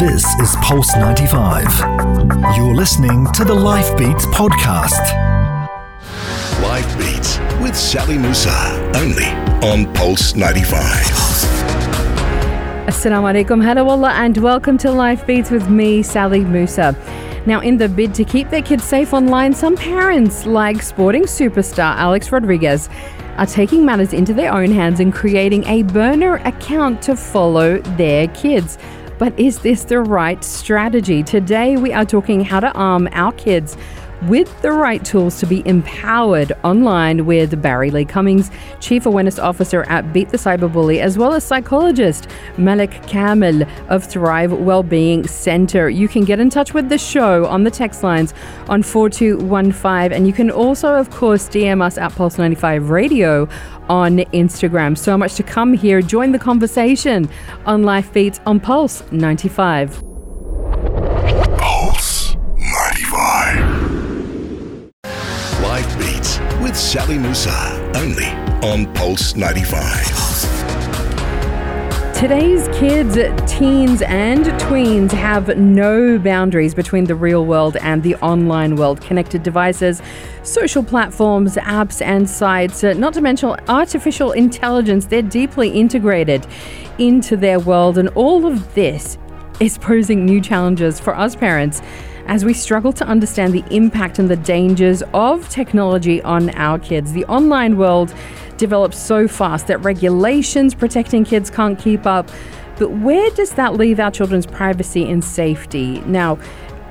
This is Pulse 95. You're listening to the Life Beats podcast. Life Beats with Sally Musa, only on Pulse 95. Assalamu alaikum, hello Allah, and welcome to Life Beats with me, Sally Musa. Now, in the bid to keep their kids safe online, some parents, like sporting superstar Alex Rodriguez, are taking matters into their own hands and creating a burner account to follow their kids. But is this the right strategy? Today, we are talking how to arm our kids with the right tools to be empowered online with Barry Lee Cummings, Chief Awareness Officer at Beat the Cyberbully, as well as psychologist Malik Kamil of Thrive Wellbeing Center. You can get in touch with the show on the text lines on 4215, and you can also, of course, DM us at Pulse 95 Radio on Instagram. So much to come here. Join the conversation on Life Beats on Pulse 95. Sally Musa, only on Pulse 95. Today's kids, teens, and tweens have no boundaries between the real world and the online world. Connected devices, social platforms, apps, and sites, not to mention artificial intelligence, they're deeply integrated into their world. And all of this is posing new challenges for us parents as we struggle to understand the impact and the dangers of technology on our kids. The online world develops so fast that regulations protecting kids can't keep up. But where does that leave our children's privacy and safety? Now,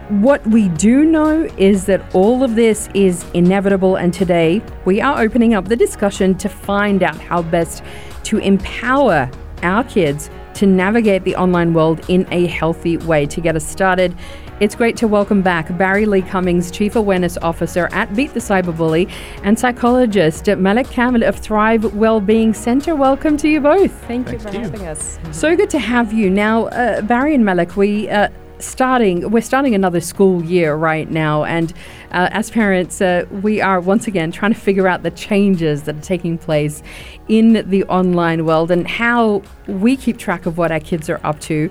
what we do know is that all of this is inevitable, and today we are opening up the discussion to find out how best to empower our kids to navigate the online world in a healthy way. To get us started, it's great to welcome back Barry Lee Cummings, Chief Awareness Officer at Beat the Cyberbully, and psychologist Malik Kamil of Thrive Wellbeing Center. Welcome to you both. Thank, you for having us. So good to have you. Now, uh, Barry and Malik, we. Uh, starting we're starting another school year right now and uh, as parents uh, we are once again trying to figure out the changes that are taking place in the online world and how we keep track of what our kids are up to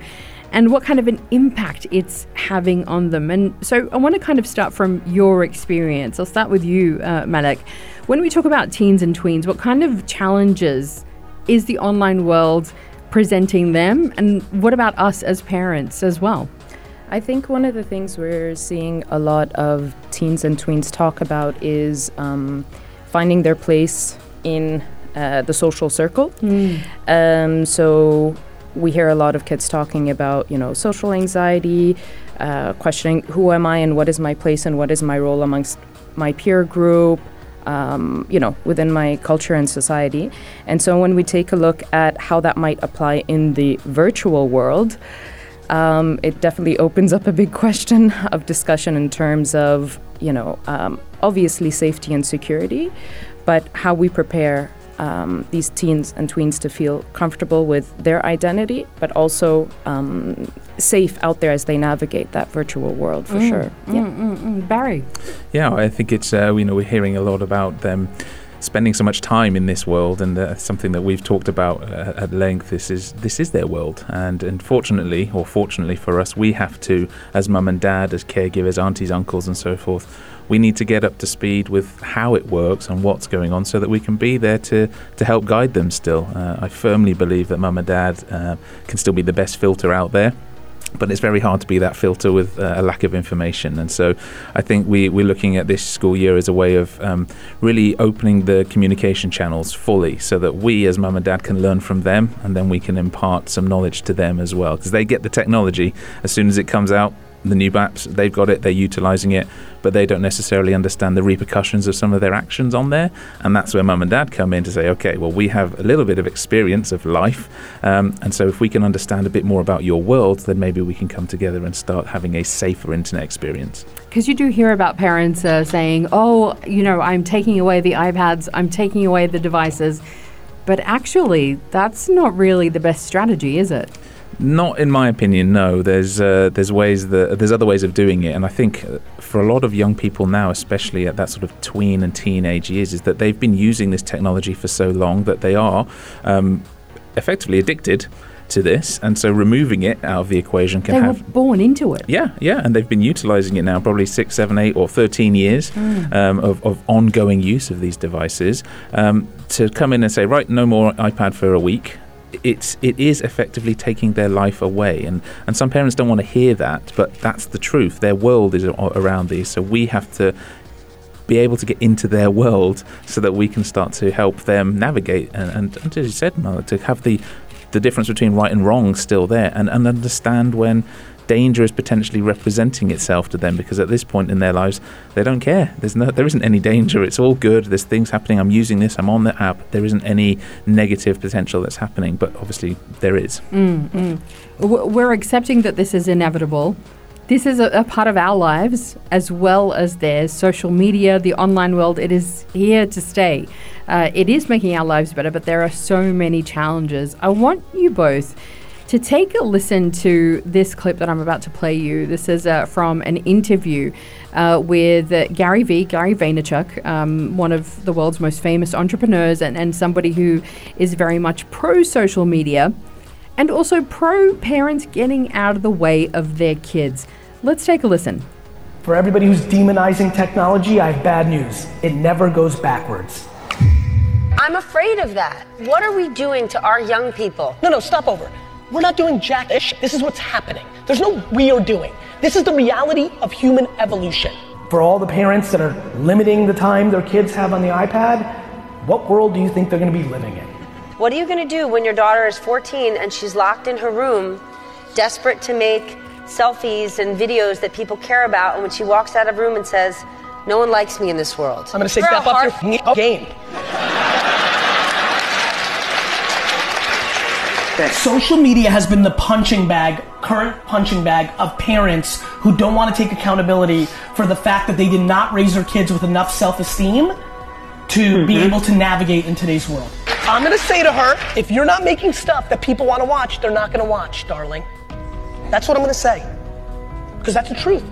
and what kind of an impact it's having on them. And so I want to kind of start from your experience. I'll start with you, uh, Malik. When we talk about teens and tweens, what kind of challenges is the online world presenting them? And what about us as parents as well? I think one of the things we're seeing a lot of teens and tweens talk about is um, finding their place in uh, the social circle. Mm. Um, so we hear a lot of kids talking about, you know, social anxiety, uh, questioning who am I and what is my place and what is my role amongst my peer group, um, you know, within my culture and society. And so when we take a look at how that might apply in the virtual world, um, it definitely opens up a big question of discussion in terms of, you know, um, obviously safety and security, but how we prepare um, these teens and tweens to feel comfortable with their identity, but also um, safe out there as they navigate that virtual world for mm, sure. Mm, yeah. Mm, mm, Barry. Yeah, I think it's uh, you know we're hearing a lot about them spending so much time in this world, and uh, something that we've talked about uh, at length. This is this is their world, and unfortunately, or fortunately for us, we have to, as mum and dad, as caregivers, aunties, uncles, and so forth, we need to get up to speed with how it works and what's going on, so that we can be there to to help guide them. Still, uh, I firmly believe that mum and dad uh, can still be the best filter out there but it's very hard to be that filter with uh, a lack of information. And so I think we, we're looking at this school year as a way of um, really opening the communication channels fully so that we as mum and dad can learn from them and then we can impart some knowledge to them as well. Because they get the technology as soon as it comes out, the new apps, they've got it, they're utilizing it, but they don't necessarily understand the repercussions of some of their actions on there. And that's where mum and dad come in to say, okay, well, we have a little bit of experience of life. Um, and so if we can understand a bit more about your world, then maybe we can come together and start having a safer internet experience. Because you do hear about parents uh, saying, oh, you know, I'm taking away the iPads, I'm taking away the devices. But actually, that's not really the best strategy, is it? Not in my opinion. No, there's uh, there's ways that there's other ways of doing it, and I think uh, for a lot of young people now, especially at that sort of tween and teenage years, is that they've been using this technology for so long that they are um, effectively addicted to this, and so removing it out of the equation can They have were born into it. yeah, yeah, and they've been utilizing it now probably six, seven, eight, or 13 years um, of, of ongoing use of these devices. Um, to come in and say, right, no more iPad for a week. It's it is effectively taking their life away, and and some parents don't want to hear that, but that's the truth. Their world is around these, so we have to be able to get into their world so that we can start to help them navigate. And, and, and as you said, Mother, to have the the difference between right and wrong still there and, and understand when danger is potentially representing itself to them because at this point in their lives they don't care there's no there isn't any danger it's all good there's things happening i'm using this i'm on the app there isn't any negative potential that's happening but obviously there is W- We're accepting that this is inevitable. This is a, a part of our lives as well as theirs. Social media, the online world, it is here to stay. Uh, it is making our lives better, but there are so many challenges. I want you both to take a listen to this clip that I'm about to play you. This is uh, from an interview uh, with uh, Gary V, Gary Vaynerchuk, um, one of the world's most famous entrepreneurs and, and somebody who is very much pro social media and also pro parents getting out of the way of their kids. Let's take a listen. For everybody who's demonizing technology, I have bad news. It never goes backwards. I'm afraid of that. What are we doing to our young people? No, no, stop over. We're not doing jack ish. This is what's happening. There's no we are doing. This is the reality of human evolution. For all the parents that are limiting the time their kids have on the iPad, what world do you think they're going to be living in? What are you going to do when your daughter is 14 and she's locked in her room, desperate to make selfies and videos that people care about, and when she walks out of room and says, No one likes me in this world? I'm gonna say For a step up your heart- f***ing game. Social media has been the punching bag, current punching bag of parents who don't want to take accountability for the fact that they did not raise their kids with enough self-esteem to be mm-hmm. able to navigate in today's world. I'm gonna say to her, if you're not making stuff that people want to watch, they're not gonna watch, darling. That's what I'm gonna say. Because that's the truth.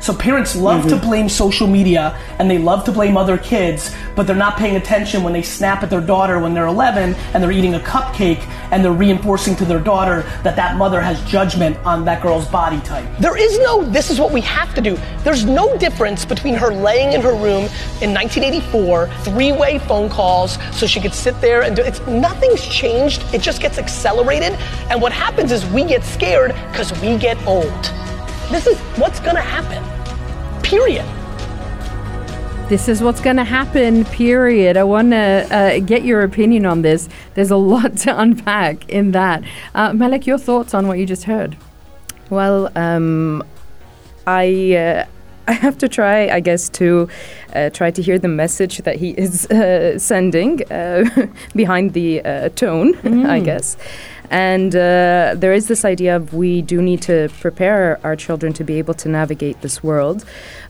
So parents love to mm-hmm. blame social media and they love to blame other kids, but they're not paying attention when they snap at their daughter when they're 11 and they're eating a cupcake and they're reinforcing to their daughter that that mother has judgment on that girl's body type. There is no this is what we have to do. There's no difference between her laying in her room in 1984, three-way phone calls so she could sit there and do it's nothing's changed. It just gets accelerated and what happens is we get scared cuz we get old. This is what's going to happen. Period. This is what's going to happen, period. I want to uh, get your opinion on this. There's a lot to unpack in that. Uh, Malik, your thoughts on what you just heard? Well, um, I uh, I have to try, I guess, to uh, try to hear the message that he is uh, sending uh, behind the uh, tone, I guess. And uh, there is this idea of we do need to prepare our children to be able to navigate this world.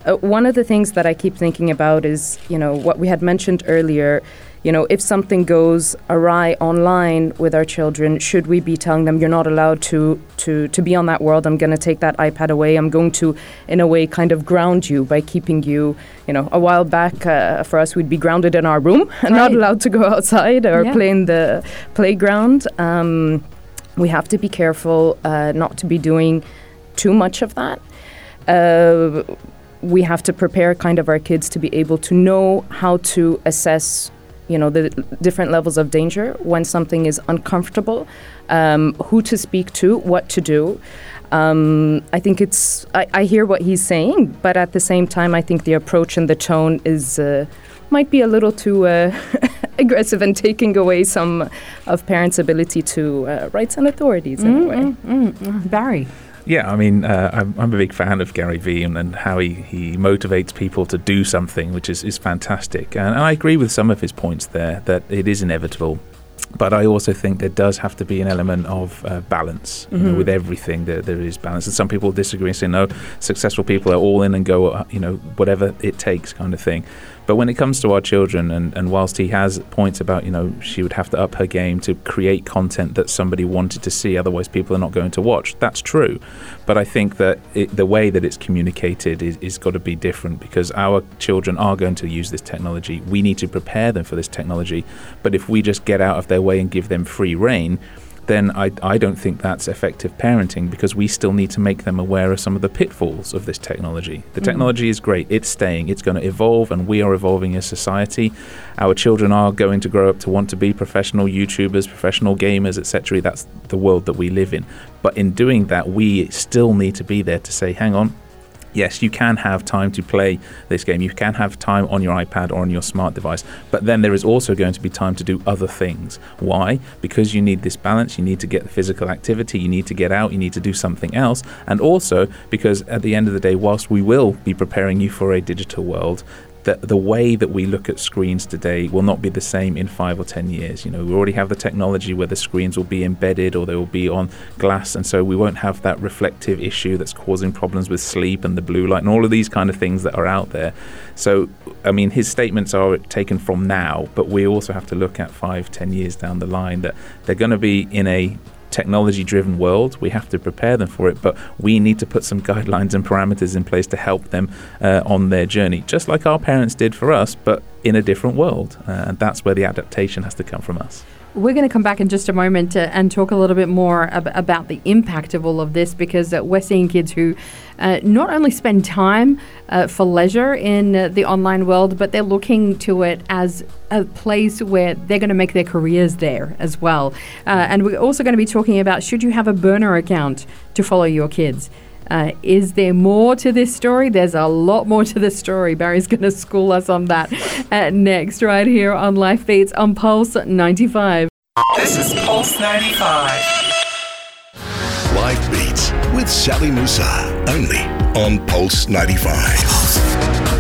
Uh, one of the things that I keep thinking about is, you know, what we had mentioned earlier. You know, if something goes awry online with our children, should we be telling them you're not allowed to to to be on that world? I'm going to take that iPad away. I'm going to, in a way, kind of ground you by keeping you. You know, a while back uh, for us, we'd be grounded in our room and not allowed to go outside or Yeah. play in the playground. Um, we have to be careful uh, not to be doing too much of that. Uh, we have to prepare kind of our kids to be able to know how to assess you know the different levels of danger. When something is uncomfortable um, who to speak to what to do. Um, i think it's I, I hear what he's saying but at the same time i think the approach and the tone is uh, might be a little too uh, aggressive and taking away some of parents ability to uh, rights and authorities in a way Barry. Yeah, I mean, uh, I'm, I'm a big fan of Gary Vee and, and how he, he motivates people to do something, which is, is fantastic. And, and I agree with some of his points there that it is inevitable. But I also think there does have to be an element of uh, balance you know, with everything. There, there is balance, and some people disagree and say no. Successful people are all in and go, uh, you know, whatever it takes, kind of thing. But when it comes to our children, and, and whilst he has points about, you know, she would have to up her game to create content that somebody wanted to see, otherwise people are not going to watch. That's true. But I think that it, the way that it's communicated is, is got to be different because our children are going to use this technology. We need to prepare them for this technology. But if we just get out of their way and give them free reign, then I, I don't think that's effective parenting because we still need to make them aware of some of the pitfalls of this technology. The Mm. technology is great, it's staying, it's going to evolve, and we are evolving as society. Our children are going to grow up to want to be professional YouTubers, professional gamers, etc. That's the world that we live in. But in doing that, we still need to be there to say, hang on, yes, you can have time to play this game. You can have time on your iPad or on your smart device. But then there is also going to be time to do other things. Why? Because you need this balance. You need to get the physical activity. You need to get out. You need to do something else. And also because at the end of the day, whilst we will be preparing you for a digital world, the, the way that we look at screens today will not be the same in five or ten years. You know, we already have the technology where the screens will be embedded or they will be on glass, and so we won't have that reflective issue that's causing problems with sleep and the blue light and all of these kind of things that are out there. So, I mean, his statements are taken from now, but we also have to look at five, ten years down the line that they're going to be in a technology driven world. We have to prepare them for it, but we need to put some guidelines and parameters in place to help them uh, on their journey, just like our parents did for us, but in a different world. Uh, and that's where the adaptation has to come from us. We're going to come back in just a moment uh, and talk a little bit more ab- about the impact of all of this because uh, we're seeing kids who uh, not only spend time uh, for leisure in uh, the online world, but they're looking to it as a place where they're going to make their careers there as well. And we're also going to be talking about should you have a burner account to follow your kids? Uh, is there more to this story? There's a lot more to this story. Barry's going to school us on that uh, next, right here on Life Beats on Pulse 95. This is Pulse 95. Life Beats with Sally Musa, only on Pulse 95.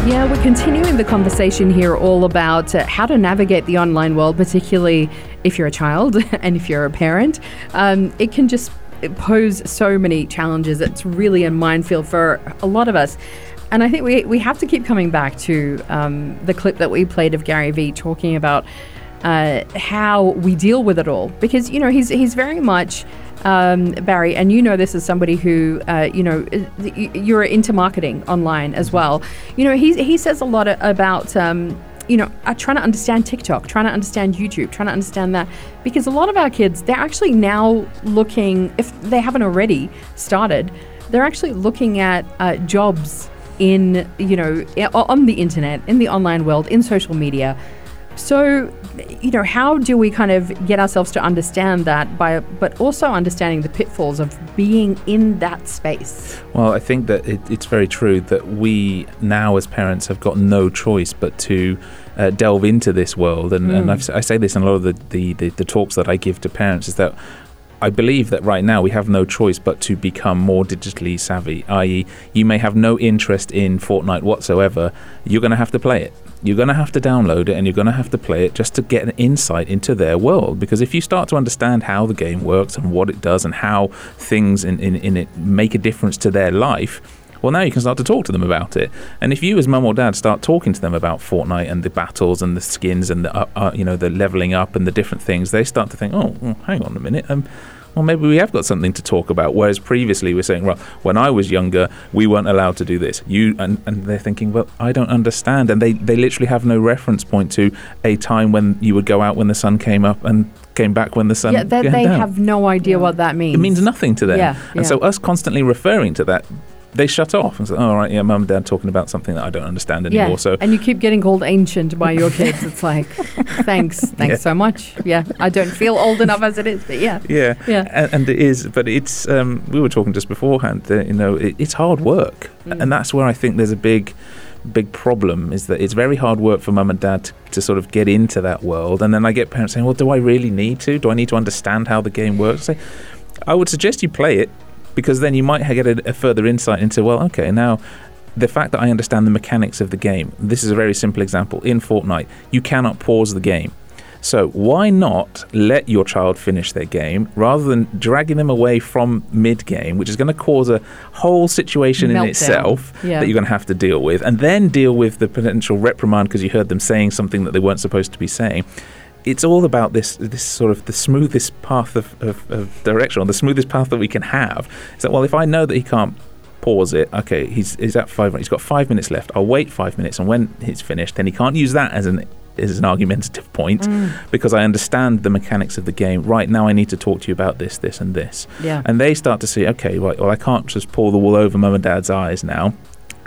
Yeah, we're continuing the conversation here all about uh, how to navigate the online world, particularly if you're a child and if you're a parent. Um, it can just pose so many challenges. It's really a minefield for a lot of us. And I think we, we have to keep coming back to um, the clip that we played of Gary Vee talking about uh, how we deal with it all. Because, you know, he's, he's very much um, Barry, and you know this as somebody who, uh, you know, you're into marketing online as well. You know, he, he says a lot about, um, you know, uh, trying to understand TikTok, trying to understand YouTube, trying to understand that. Because a lot of our kids, they're actually now looking, if they haven't already started, they're actually looking at uh, jobs in, you know, on the internet, in the online world, in social media. So, you know, how do we kind of get ourselves to understand that by, but also understanding the pitfalls of being in that space? Well, I think that it, it's very true that we now, as parents, have got no choice but to uh, delve into this world. And, and I've, si say this in a lot of the, the, the, the talks that I give to parents is that I believe that right now we have no choice but to become more digitally savvy, i.e., you may have no interest in Fortnite whatsoever, you're going to have to play it. You're going to have to download it and you're going to have to play it just to get an insight into their world. Because if you start to understand how the game works and what it does and how things in, in, in it make a difference to their life, well, now you can start to talk to them about it. And if you, as mum or dad, start talking to them about Fortnite and the battles and the skins and the uh, uh, you know the leveling up and the different things, they start to think, oh, well, hang on a minute, um, well, maybe we have got something to talk about. Whereas previously we're saying, well, when I was younger, we weren't allowed to do this. You and, and they're thinking, well, I don't understand, and they they literally have no reference point to a time when you would go out when the sun came up and came back when the sun yeah, they, they have no idea what that means. It means nothing to them. Yeah, And yeah. so us constantly referring to that, they shut off and say, oh, all right, yeah, mum and dad talking about something that I don't understand anymore. Yeah, So and you keep getting called ancient by your kids. It's like, thanks, thanks Yeah. so much. Yeah, I don't feel old enough as it is, but yeah. yeah, Yeah. And, and it is, but it's. Um, we were talking just beforehand. That, you know, it, it's hard work, Mm. and that's where I think there's a big, big problem. Is that it's very hard work for mum and dad to, to sort of get into that world, and then I get parents saying, "Well, do I really need to? Do I need to understand how the game works?" I say, I would suggest you play it because then you might get a, a further insight into. Well, okay, now. The fact that I understand the mechanics of the game. This is a very simple example. In Fortnite, you cannot pause the game. So why not let your child finish their game rather than dragging them away from mid-game, which is going to cause a whole situation in itself Yeah. that you're going to have to deal with, and then deal with the potential reprimand because you heard them saying something that they weren't supposed to be saying. It's all about this this sort of the smoothest path of, of, of direction, or the smoothest path that we can have. Is that well, if I know that he can't pause it. Okay, he's he's at five. He's got five minutes left. I'll wait five minutes, and when he's finished, then he can't use that as an is an argumentative point Mm. because I understand the mechanics of the game. Right now, I need to talk to you about this, this, and this. Yeah. And they start to see, okay, right, well, I can't just pull the wool over mum and dad's eyes now.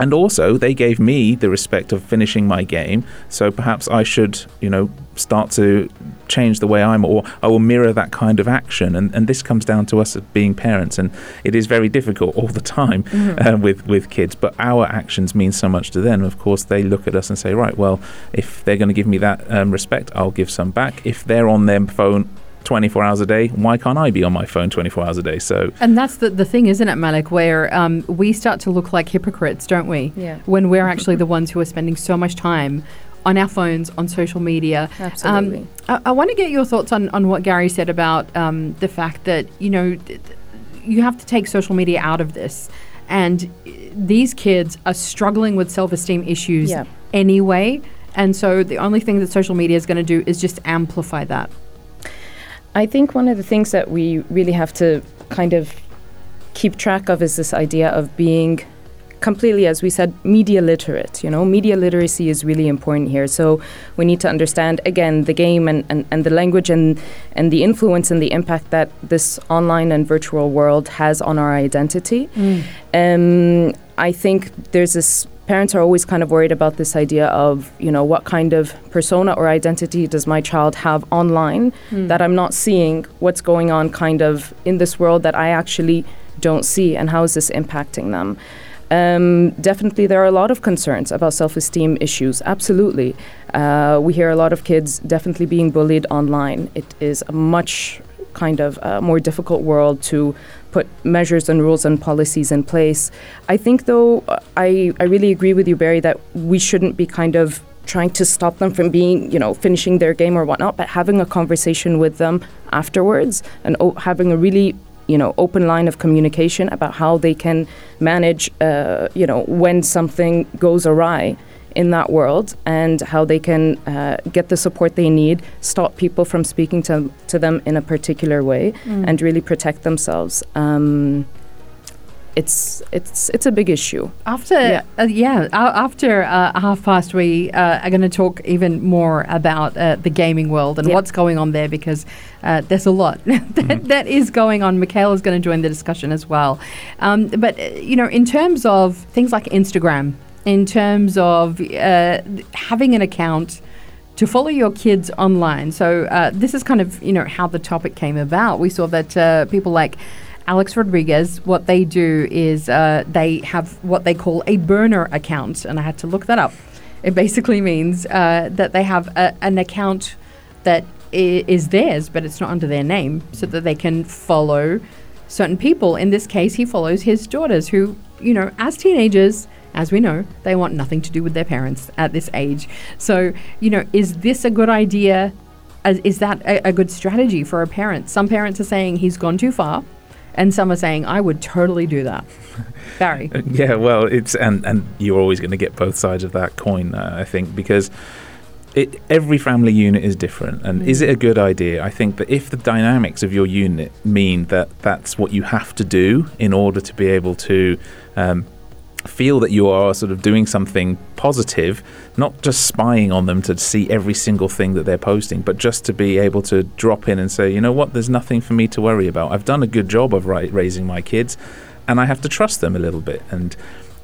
And also, they gave me the respect of finishing my game, so perhaps I should, you know, start to change the way I'm, or I will mirror that kind of action. And, and this comes down to us as being parents, and it is very difficult all the time uh, with with kids. But our actions mean so much to them. Of course, they look at us and say, right, well, if they're going to give me that um, respect, I'll give some back. If they're on their phone 24 hours a day, why can't I be on my phone 24 hours a day? So And that's the, the thing, isn't it, Malik, where um, we start to look like hypocrites, don't we? Yeah. When we're actually the ones who are spending so much time on our phones, on social media. Absolutely. Um, I, I want to get your thoughts on, on what Gary said about um, the fact that, you know, th- th- you have to take social media out of this. And uh, these kids are struggling with self esteem issues Yeah. anyway. And so the only thing that social media is going to do is just amplify that. I think one of the things that we really have to kind of keep track of is this idea of being completely, as we said, media literate. You know, media literacy is really important here. So we need to understand again the game and, and, and the language and and the influence and the impact that this online and virtual world has on our identity. Um, I think there's this. Parents are always kind of worried about this idea of, you know, what kind of persona or identity does my child have online that I'm not seeing what's going on kind of in this world that I actually don't see, and how is this impacting them? Um, definitely, there are a lot of concerns about self esteem issues. Absolutely. Uh, we hear a lot of kids definitely being bullied online. It is a much kind of uh, more difficult world to put measures and rules and policies in place. I think, though, I, I really agree with you, Barry, that we shouldn't be kind of trying to stop them from being, you know, finishing their game or whatnot, but having a conversation with them afterwards and o- having a really you know open line of communication about how they can manage uh, you know when something goes awry in that world and how they can uh, get the support they need stop people from speaking to, to them in a particular way and really protect themselves um, it's it's it's a big issue After Yeah. uh, yeah a- after uh, half past, we uh, are going to talk even more about uh, the gaming world and Yep. what's going on there because uh, there's a lot that, that is going on. Mikhail's going to join the discussion as well. Um, but uh, you know, in terms of things like Instagram, in terms of uh, having an account to follow your kids online. So uh, this is kind of you know how the topic came about. We saw that uh, people like Alex Rodriguez, what they do is uh, they have what they call a burner account, and I had to look that up. It basically means uh, that they have a, an account that i- is theirs, but it's not under their name, so that they can follow certain people. In this case, he follows his daughters, who, you know, as teenagers, as we know, they want nothing to do with their parents at this age. So, you know, is this a good idea? Is that a, a good strategy for a parent? Some parents are saying he's gone too far, and some are saying I would totally do that. Barry. Yeah, well, it's and and you're always going to get both sides of that coin, uh, I think, because it every family unit is different. And is it a good idea? I think that if the dynamics of your unit mean that that's what you have to do in order to be able to um, feel that you are sort of doing something positive, not just spying on them to see every single thing that they're posting, but just to be able to drop in and say, you know what, there's nothing for me to worry about. I've done a good job of raising my kids, and I have to trust them a little bit. And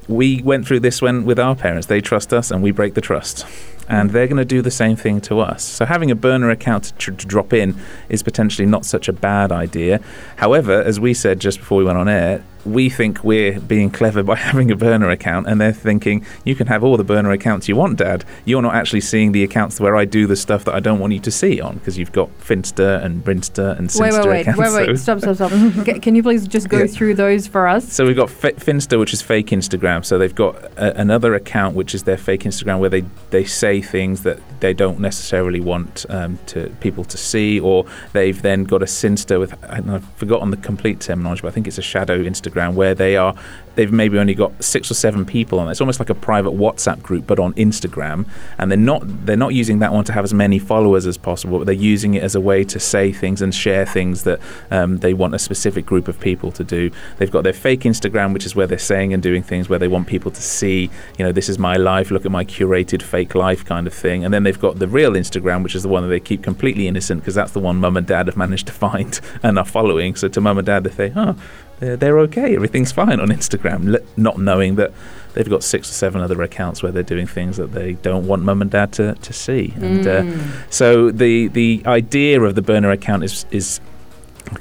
we went through this when with our parents. They trust us, and we break the trust. And they're going to do the same thing to us. So having a burner account to, to drop in is potentially not such a bad idea. However, as we said just before we went on air, we think we're being clever by having a burner account, and they're thinking you can have all the burner accounts you want, Dad. You're not actually seeing the accounts where I do the stuff that I don't want you to see on because you've got Finsta and Brinster and Sinsta Wait, wait, wait, accounts. wait, wait. so- Stop, stop, stop. Ca- Can you please just go Yeah. through those for us? So we've got F- Finsta, which is fake Instagram. So they've got a, another account, which is their fake Instagram, where they, they say things that they don't necessarily want um, to people to see, or they've then got a Sinsta with I've forgotten the complete terminology, but I think it's a shadow Instagram where they are they've maybe only got six or seven people on it. It's almost like a private WhatsApp group, but on Instagram, and they're not they're not using that one to have as many followers as possible, but they're using it as a way to say things and share things that um, they want a specific group of people to do. They've got their fake Instagram, which is where they're saying and doing things where they want people to see, you know, this is my life. Look at my curated fake life kind of thing. And then they've got the real Instagram, which is the one that they keep completely innocent because that's the one mum and dad have managed to find and are following. So to mum and dad, they say, oh, they're, they're okay, everything's fine on Instagram, not knowing that they've got six or seven other accounts where they're doing things that they don't want mum and dad to, to see. And uh, so the the idea of the burner account is is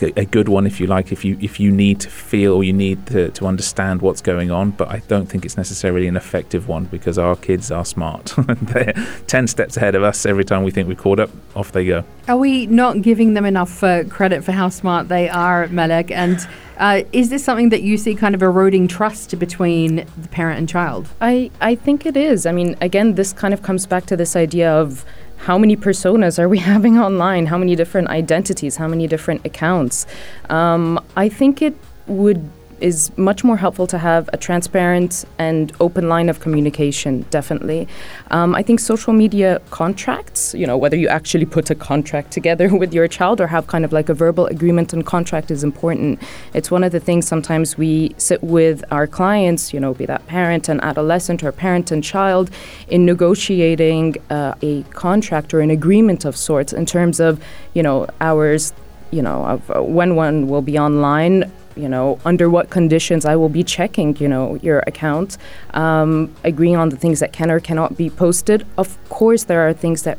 a, a good one if you like if you if you need to feel or you need to, to understand what's going on but i don't think it's necessarily an effective one because our kids are smart they're 10 steps ahead of us every time we think we've caught up off they go Are we not giving them enough uh, credit for how smart they are, Malik? And uh, is this something that you see kind of eroding trust between the parent and child? I, I think it is. I mean, again, this kind of comes back to this idea of how many personas are we having online? How many different identities? How many different accounts? Um, I think it would is much more helpful to have a transparent and open line of communication. Definitely, um, I think social media contracts. You know, whether you actually put a contract together with your child or have kind of like a verbal agreement and contract is important. It's one of the things sometimes we sit with our clients. You know, be that parent and adolescent or parent and child in negotiating uh, a contract or an agreement of sorts in terms of you know hours you know, of uh, when one will be online, you know, under what conditions I will be checking, you know, your account, um, agreeing on the things that can or cannot be posted. Of course, there are things that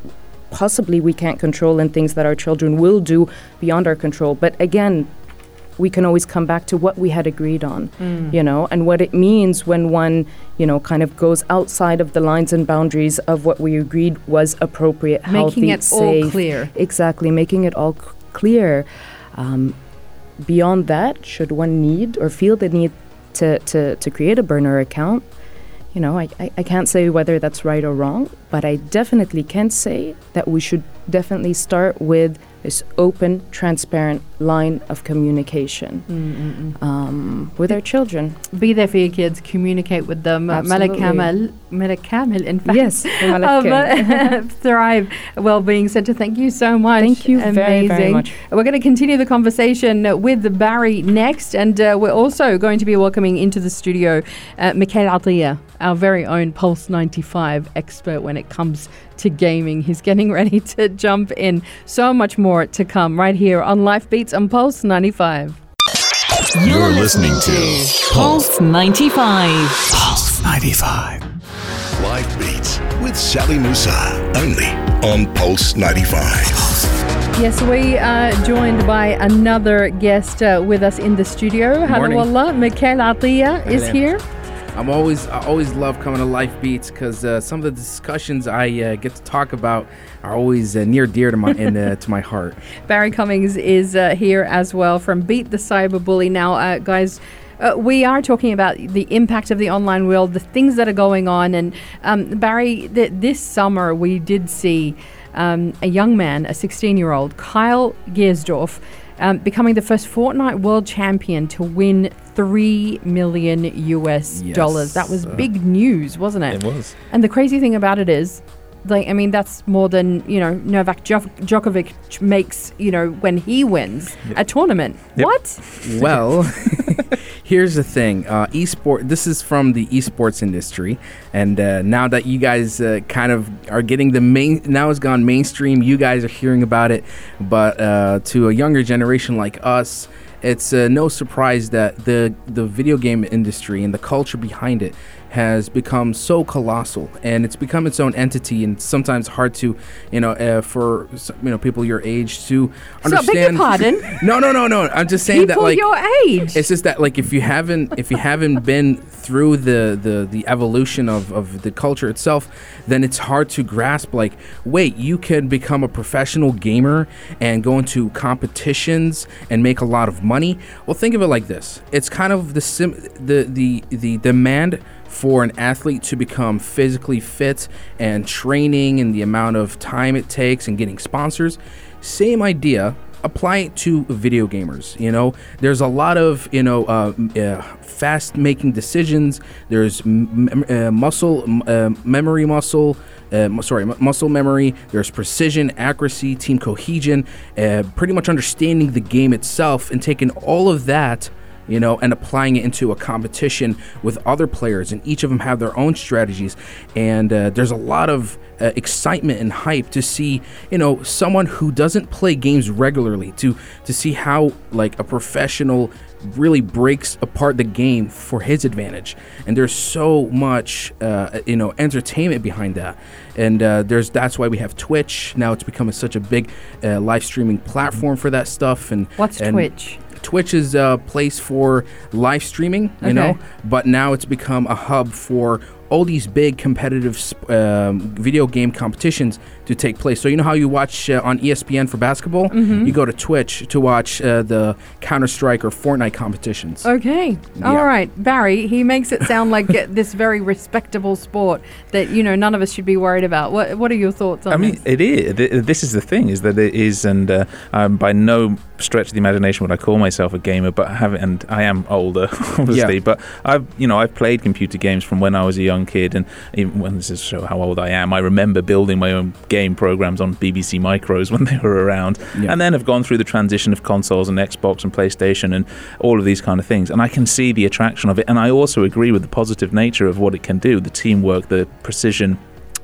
possibly we can't control and things that our children will do beyond our control. But again, we can always come back to what we had agreed on, you know, and what it means when one, you know, kind of goes outside of the lines and boundaries of what we agreed was appropriate, Making healthy, it all clear. Exactly, making it all c- clear. Um, beyond that, should one need or feel the need to, to, to create a burner account, you know, I, I, I can't say whether that's right or wrong, but I definitely can say that we should definitely start with this open, transparent line of communication um, with our children. Be there for your kids, communicate with them. Uh. Kamil, Malik in fact. Yes, Kamil. uh, Thrive Wellbeing Centre. Thank you so much. Thank you very, very much. We're going to continue the conversation with Barry next, and uh, we're also going to be welcoming into the studio uh, Mikhail our very own Pulse 95 expert when it comes to gaming. He's getting ready to jump in. So much more to come right here on Life Beats on Pulse 95. You're listening to Pulse 95. Pulse 95. Life Beats with Sally Musa. Only on Pulse 95. Yes, we are joined by another guest uh, with us in the studio. Hello, Morning. Allah. Mikhail Atiya is here. I'm always I always love coming to Life Beats because uh, some of the discussions I uh, get to talk about are always uh, near dear to my uh, to my heart. Barry Cummings is uh, here as well from Beat the Cyberbully. Now, uh, guys, uh, we are talking about the impact of the online world, the things that are going on. And um, Barry, th- this summer we did see um, a young man, a 16 year old, Kyle Giersdorf, um, becoming the first Fortnite world champion to win 3 million US Yes, dollars. That was uh, big news, wasn't it? it was And the crazy thing about it is, like, I mean, that's more than, you know, Novak Djokovic makes, you know, when he wins a tournament. Yep. What? Well, here's the thing. Uh, esport. This is from the esports industry, and uh, now that you guys uh, kind of are getting the main, now it's gone mainstream. You guys are hearing about it, but uh, to a younger generation like us, it's uh, no surprise that the the video game industry and the culture behind it has become so colossal and it's become its own entity and it's sometimes hard to you know uh, for you know people your age to So, beg your understand pardon? no no no no i'm just saying that like your age. it's just that like if you haven't if you haven't been through the the the evolution of of the culture itself then it's hard to grasp like wait you can become a professional gamer and go into competitions and make a lot of money well think of it like this it's kind of the sim the the the demand for an athlete to become physically fit and training and the amount of time it takes and getting sponsors same idea apply it to video gamers you know there's a lot of you know uh, uh, fast making decisions there's m- uh, muscle uh, memory muscle uh, sorry, mu- muscle memory. There's precision, accuracy, team cohesion, uh, pretty much understanding the game itself and taking all of that you know, and applying it into a competition with other players, and each of them have their own strategies. And uh, there's a lot of uh, excitement and hype to see, you know, someone who doesn't play games regularly to to see how like a professional really breaks apart the game for his advantage. And there's so much, uh, you know, entertainment behind that. And uh, there's that's why we have Twitch now. It's become such a big uh, live streaming platform for that stuff. And What's and Twitch? Twitch is a place for live streaming, you know, but now it's become a hub for all these big competitive sp- um, video game competitions to take place. So you know how you watch uh, on ESPN for basketball, Mhm. you go to Twitch to watch uh, the Counter Strike or Fortnite competitions. Okay. Yeah. All right. Barry, he makes it sound like this very respectable sport that, you know, none of us should be worried about. What What are your thoughts on I mean, this? it is. This is the thing: is that it is, and uh, um, by no stretch of the imagination would I call myself a gamer, but have and I am older, obviously. Yeah. But I've, you know, I've played computer games from when I was a young kid, and even when this is show how old I am, I remember building my own game programs on BBC Micros when they were around, Yeah. and then have gone through the transition of consoles and Xbox and PlayStation and all of these kind of things, and I can see the attraction of it, and I also agree with the positive nature of what it can do, the teamwork, the precision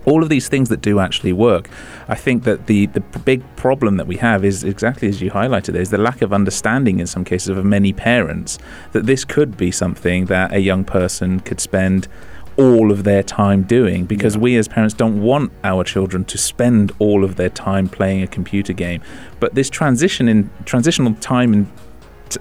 all of these things that do actually work. I think that the the big problem that we have is exactly as you highlighted is the lack of understanding in some cases of many parents that this could be something that a young person could spend all of their time doing because we as parents don't want our children to spend all of their time playing a computer game but this transition in transitional time in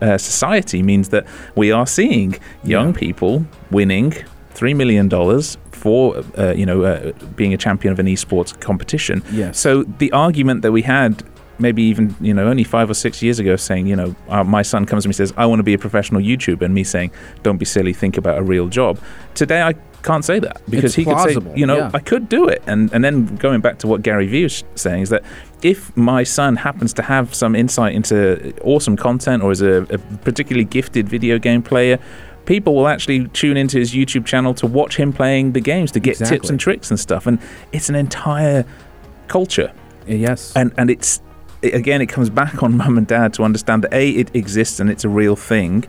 uh, society means that we are seeing young people winning three million dollars for uh, you know uh, being a champion of an esports competition. Yes. So the argument that we had maybe even you know only five or six years ago saying you know uh, my son comes to me and says I want to be a professional YouTuber and me saying don't be silly think about a real job. Today I can't say that because It's he plausible, could say you know yeah. I could do it and and then going back to what Gary Vee was saying is that if my son happens to have some insight into awesome content or is a, a particularly gifted video game player people will actually tune into his YouTube channel to watch him playing the games to get tips and tricks and stuff and it's an entire culture. Yes. And and it's it, again it comes back on mum and dad to understand that a it exists and it's a real thing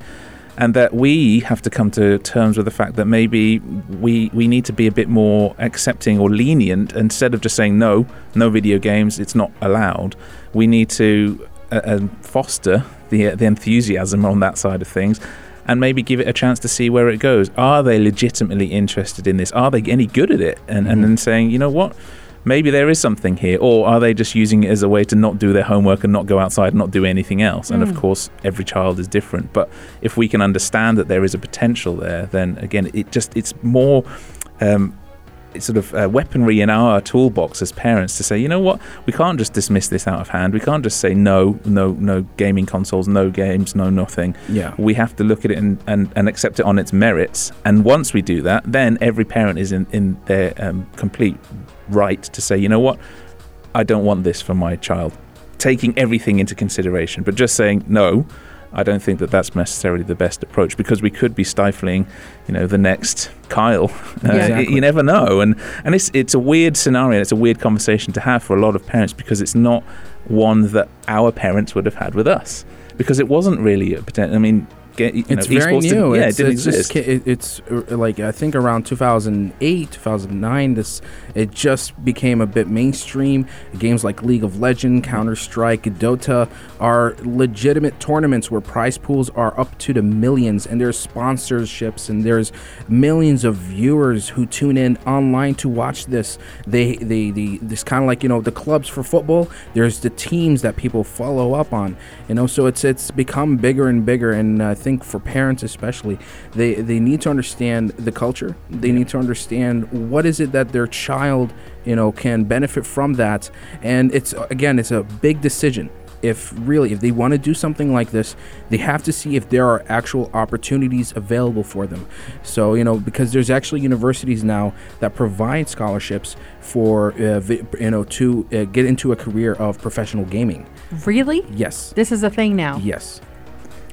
and that we have to come to terms with the fact that maybe we we need to be a bit more accepting or lenient. Instead of just saying no no video games it's not allowed we need to uh, uh, foster the the enthusiasm on that side of things and maybe give it a chance to see where it goes. Are they legitimately interested in this? Are they any good at it? And and then saying you know what? Maybe there is something here. Or are they just using it as a way to not do their homework and not go outside and not do anything else? And of Mm. course every child is different. But if we can understand that there is a potential there then again it just it's more um, sort of uh, weaponry in our toolbox as parents to say you know what? We can't just dismiss this out of hand. We can't just say no no no gaming consoles no games no nothing. Yeah. we have to look at it and, and, and accept it on its merits. And once we do that then every parent is in, in their um, complete right to say you know what? I don't want this for my child. Taking everything into consideration but just saying no I don't think that that's necessarily the best approach because we could be stifling, you know, the next Kyle. Uh, Yeah. y- Exactly. You never know, and and it's it's a weird scenario. It's a weird conversation to have for a lot of parents because it's not one that our parents would have had with us because it wasn't really a potential. I mean, get, you it's know, very new. yeah, it's, it didn't it's exist. ki- it- it's uh, like I think around 2008, 2009. This it just became a bit mainstream. Games like League of Legends, Counter Strike, Dota are legitimate tournaments where prize pools are up to the millions, and there's sponsorships and there's millions of viewers who tune in online to watch this. They they the this kind of like you know the clubs for football. There's the teams that people follow up on. You know, so it's it's become bigger and bigger, and I think for parents especially, they they need to understand the culture. They need to understand what is it that their child you know can benefit from that, and it's again it's a big decision. If really if they want to do something like this they have to see if there are actual opportunities available for them. So you know because there's actually universities now that provide scholarships for uh, vi- you know to uh, get into a career of professional gaming. Really? yes. This is a thing now. yes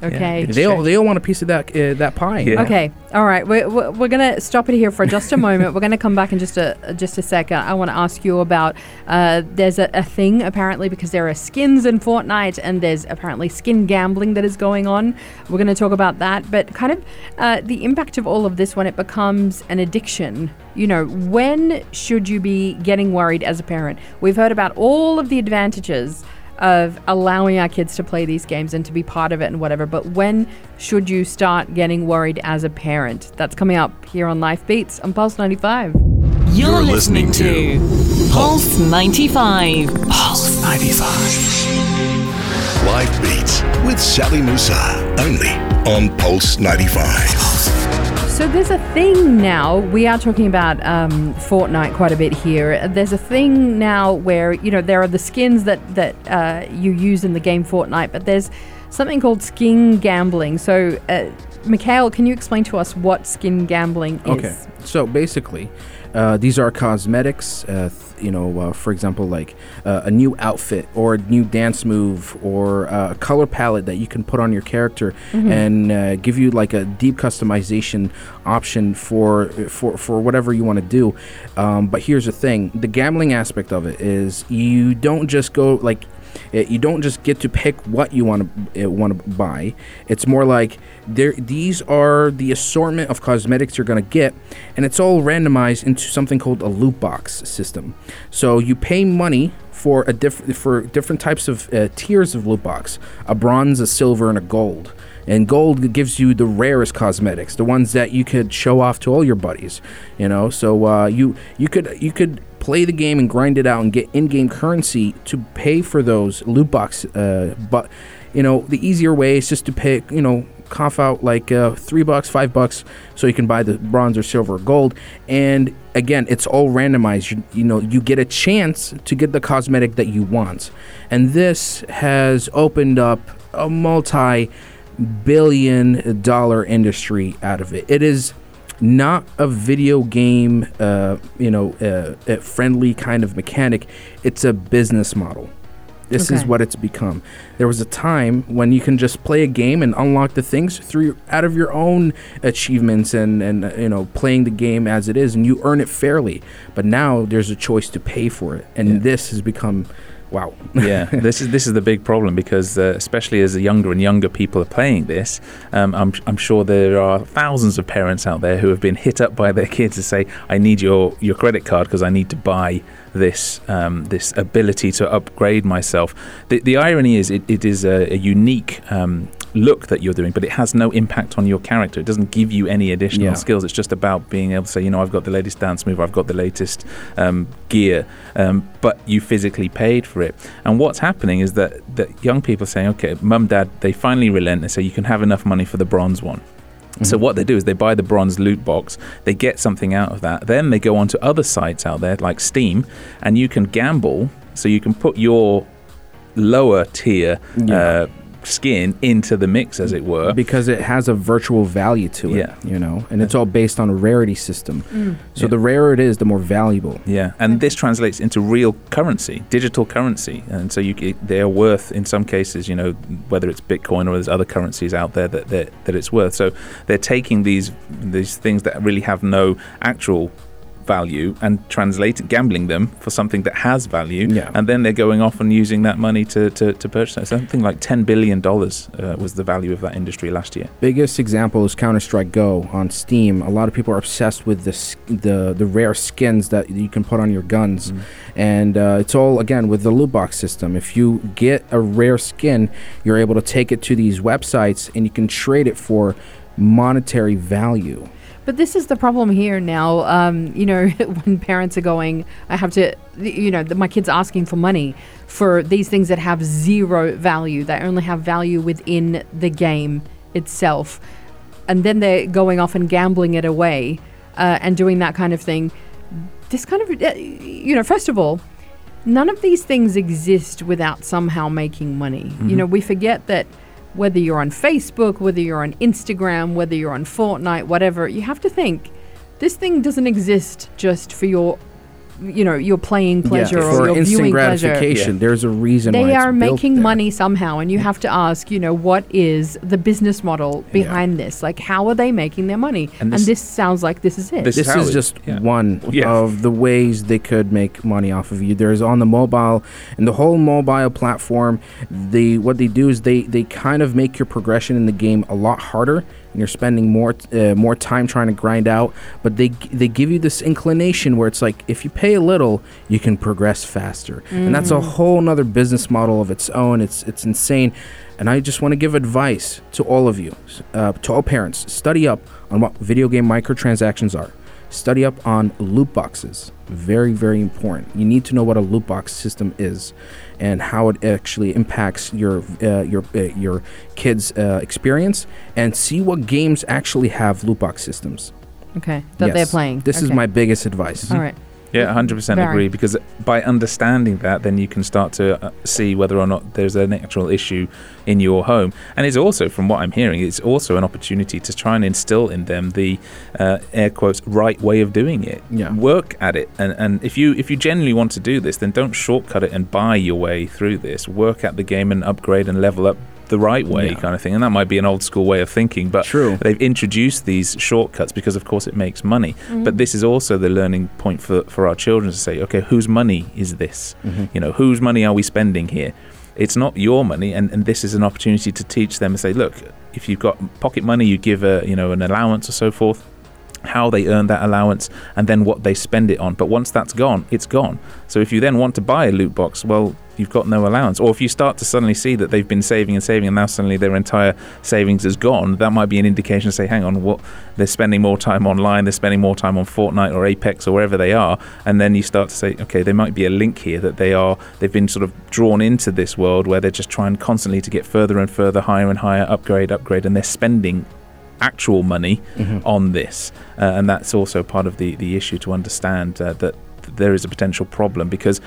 Okay. they all they all want a piece of that uh, that pie. Okay. All right. We're, we're, we're going to stop it here for just a moment. we're going to come back in just a just a second. I want to ask you about uh, there's a, a thing apparently because there are skins in Fortnite and there's apparently skin gambling that is going on. We're going to talk about that, but kind of uh, the impact of all of this when it becomes an addiction. You know, when should you be getting worried as a parent? We've heard about all of the advantages of allowing our kids to play these games and to be part of it and whatever. But when should you start getting worried as a parent? That's coming up here on Life Beats on Pulse 95. You're, listening, to Pulse 95. Pulse 95. Life Beats with Sally Musa. Only on Pulse 95. So there's a thing now. We are talking about um, Fortnite quite a bit here. There's a thing now where you know there are the skins that that uh, you use in the game Fortnite, but there's something called skin gambling. So, uh, Mikhail, can you explain to us what skin gambling is? Okay. So basically, uh, these are cosmetics. Uh, th- you know, uh, for example, like uh, a new outfit or a new dance move or uh, a color palette that you can put on your character Mhm. and uh, give you like a deep customization option for for for whatever you want to do. Um, but here's the thing: the gambling aspect of it is you don't just go like. Uh, you don't just get to pick what you want to uh, want to buy. It's more like there. These are the assortment of cosmetics you're going to get, and it's all randomized into something called a loot box system. So you pay money for a diff- for different types of uh, tiers of loot box: a bronze, a silver, and a gold. And gold gives you the rarest cosmetics, the ones that you could show off to all your buddies. You know, so uh, you you could you could play the game and grind it out and get in-game currency to pay for those loot box. Uh, but you know, the easier way is just to pay. You know, cough out like uh, three bucks, five bucks, so you can buy the bronze or silver or gold. And again, it's all randomized. You, you know, you get a chance to get the cosmetic that you want, and this has opened up a multi billion dollar industry out of it. It is not a video game, uh, you know, uh, friendly kind of mechanic. It's a business model. This is what it's become. There was a time when you can just play a game and unlock the things through out of your own achievements and and uh, you know playing the game as it is, and you earn it fairly. But now there's a choice to pay for it, and this has become, wow. yeah, this is this is the big problem because uh, especially as the younger and younger people are playing this, um, I'm I'm sure there are thousands of parents out there who have been hit up by their kids to say, "I need your your credit card because I need to buy this um, this ability to upgrade myself." The the irony is it, it is a, a unique. Um, look that you're doing but it has no impact on your character it doesn't give you any additional Yeah. skills it's just about being able to say you know i've got the latest dance move i've got the latest um, gear um, but you physically paid for it and what's happening is that that young people are saying okay mum dad they finally relent and say you can have enough money for the bronze one so Mhm. what they do is they buy the bronze loot box, they get something out of that, then they go onto other sites out there like Steam, and you can gamble. So you can put your lower tier uh, skin into the mix, as it were, because it has a virtual value to it. Yeah. you know, and it's all based on a rarity system. Mm. So Yeah. the rarer it is, the more valuable. Yeah, and this translates into real currency, digital currency, and so you they're worth in some cases, you know, whether it's Bitcoin or there's other currencies out there that that, that it's worth. So they're taking these these things that really have no actual value and translating gambling them for something that has value Yeah. and then they're going off and using that money to, to, to purchase something like 10 billion dollars uh, was the value of that industry last year Biggest example is Counter Strike Go on Steam. A lot of people are obsessed with the the the rare skins that you can put on your guns, and uh, it's all again with the loot box system. If you get a rare skin, you're able to take it to these websites and you can trade it for monetary value. But this is the problem here now. Um, you know, when parents are going, I have to, you know, my kids asking for money for these things that have zero value. They only have value within the game itself. And then they're going off and gambling it away uh, and doing that kind of thing. This kind of, uh, you know, first of all, none of these things exist without somehow making money. You Mhm. know, we forget that whether you're on Facebook, whether you're on Instagram, whether you're on Fortnite, whatever, you have to think this thing doesn't exist just for your you know, your playing pleasure or for your instant viewing pleasure. gratification. There's a reason why They it's are built making there. money somehow, and you have to ask, you know, what is the business model behind this? Like, how are they making their money? And And this, this- sounds like this is it. This, is just one Yeah. of the ways they could make money off of you. There's on the mobile and the whole mobile platform. They what they do is they they kind of make your progression in the game a lot harder, and you're spending more uh, more time trying to grind out. But they they give you this inclination where it's like if you pay a little, you can progress faster, and that's a Mm. whole nother business model of its own. It's it's insane. And I just want to give advice to all of you, uh, to all parents. Study up on what video game microtransactions are. Study up on loot boxes. Very, very important. You need to know what a loot box system is, and how it actually impacts your uh, your uh, your kids' uh, experience, and see what games actually have loot box systems. okay, that they're playing. This is my biggest advice. All right. Yeah, 100% Very. agree. Because by understanding that, then you can start to uh, see whether or not there's an actual issue in your home. And it's also, from what I'm hearing, it's also an opportunity to try and instill in them the uh, air quotes right way of doing it. Yeah. Work at it, and and if you if you genuinely want to do this, then don't shortcut it and buy your way through this. Work at the game and upgrade and level up the right way Yeah. kind of thing and that might be an old school way of thinking but True. they've introduced these shortcuts because of course it makes money Mhm. but this is also the learning point for, for our children to say okay whose money is this Mhm. you know whose money are we spending here it's not your money and, and this is an opportunity to teach them and say look if you've got pocket money you give a you know an allowance or so forth how they earn that allowance and then what they spend it on. But once that's gone it's gone. So if you then want to buy a loot box well you've got no allowance. Or if you start to suddenly see that they've been saving and saving and now suddenly their entire savings is gone that might be an indication to say hang on what? They're spending more time online they're spending more time on Fortnite or Apex or wherever they are. And then you start to say okay there might be a link here that they are they've been sort of drawn into this world where they're just trying constantly to get further and further higher and higher upgrade upgrade and they're spending actual money Mhm. on this uh, and that's also part of the the issue to understand uh, that there is a potential problem because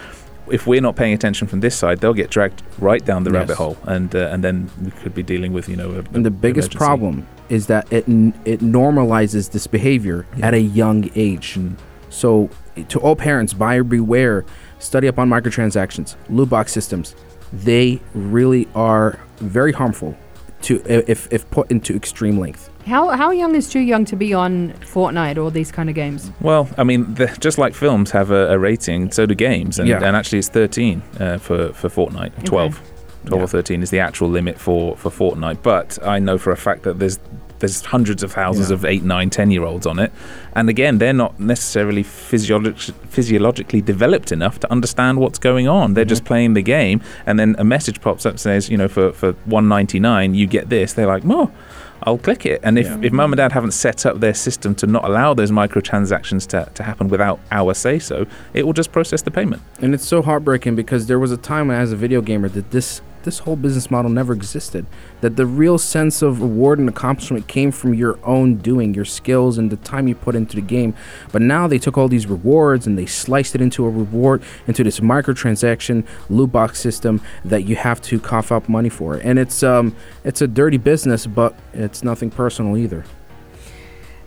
if we're not paying attention from this side, they'll get dragged right down the Yes. rabbit hole, and uh, and then we could be dealing with you know. A, And the biggest emergency. problem is that it n- it normalizes this behavior at a young age. Mm. So, to all parents, buyer beware. Study up on microtransactions, loot box systems. They really are very harmful to if if put into extreme length. How how young is too young to be on Fortnite or these kind of games? Well, I mean, the, just like films have a, a rating, so do games, and, Yeah. and actually it's 13 uh, for for Fortnite. 12, 12 or 13 is the actual limit for for Fortnite. But I know for a fact that there's there's hundreds of thousands Yeah. of eight, nine, ten year olds on it, and again, they're not necessarily physiologic, physiologically developed enough to understand what's going on. They're just playing the game, and then a message pops up says, you know, for for 199 you get this. They're like, oh. I'll click it. And if, Yeah. if mum and dad haven't set up their system to not allow those microtransactions to, to happen without our say so, it will just process the payment. And it's so heartbreaking because there was a time when, as a video gamer, that this this whole business model never existed. That the real sense of reward and accomplishment came from your own doing, your skills, and the time you put into the game. But now they took all these rewards and they sliced it into a reward, into this microtransaction loot box system that you have to cough up money for. And it's um it's a dirty business, but it's nothing personal either.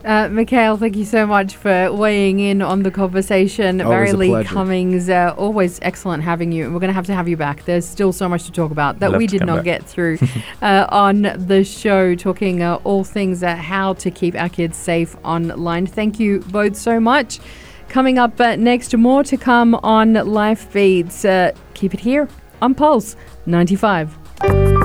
Uh, Mikhail, thank you so much for weighing in on the conversation. Always Barry a Lee. Cummings, uh, always excellent having you. And we're going to have to have you back. There's still so much to talk about that Love we did not back. get through uh, on the show, talking uh, all things uh, how to keep our kids safe online. Thank you both so much. Coming up uh, next, more to come on Life Beats. Uh, keep it here on Pulse 95.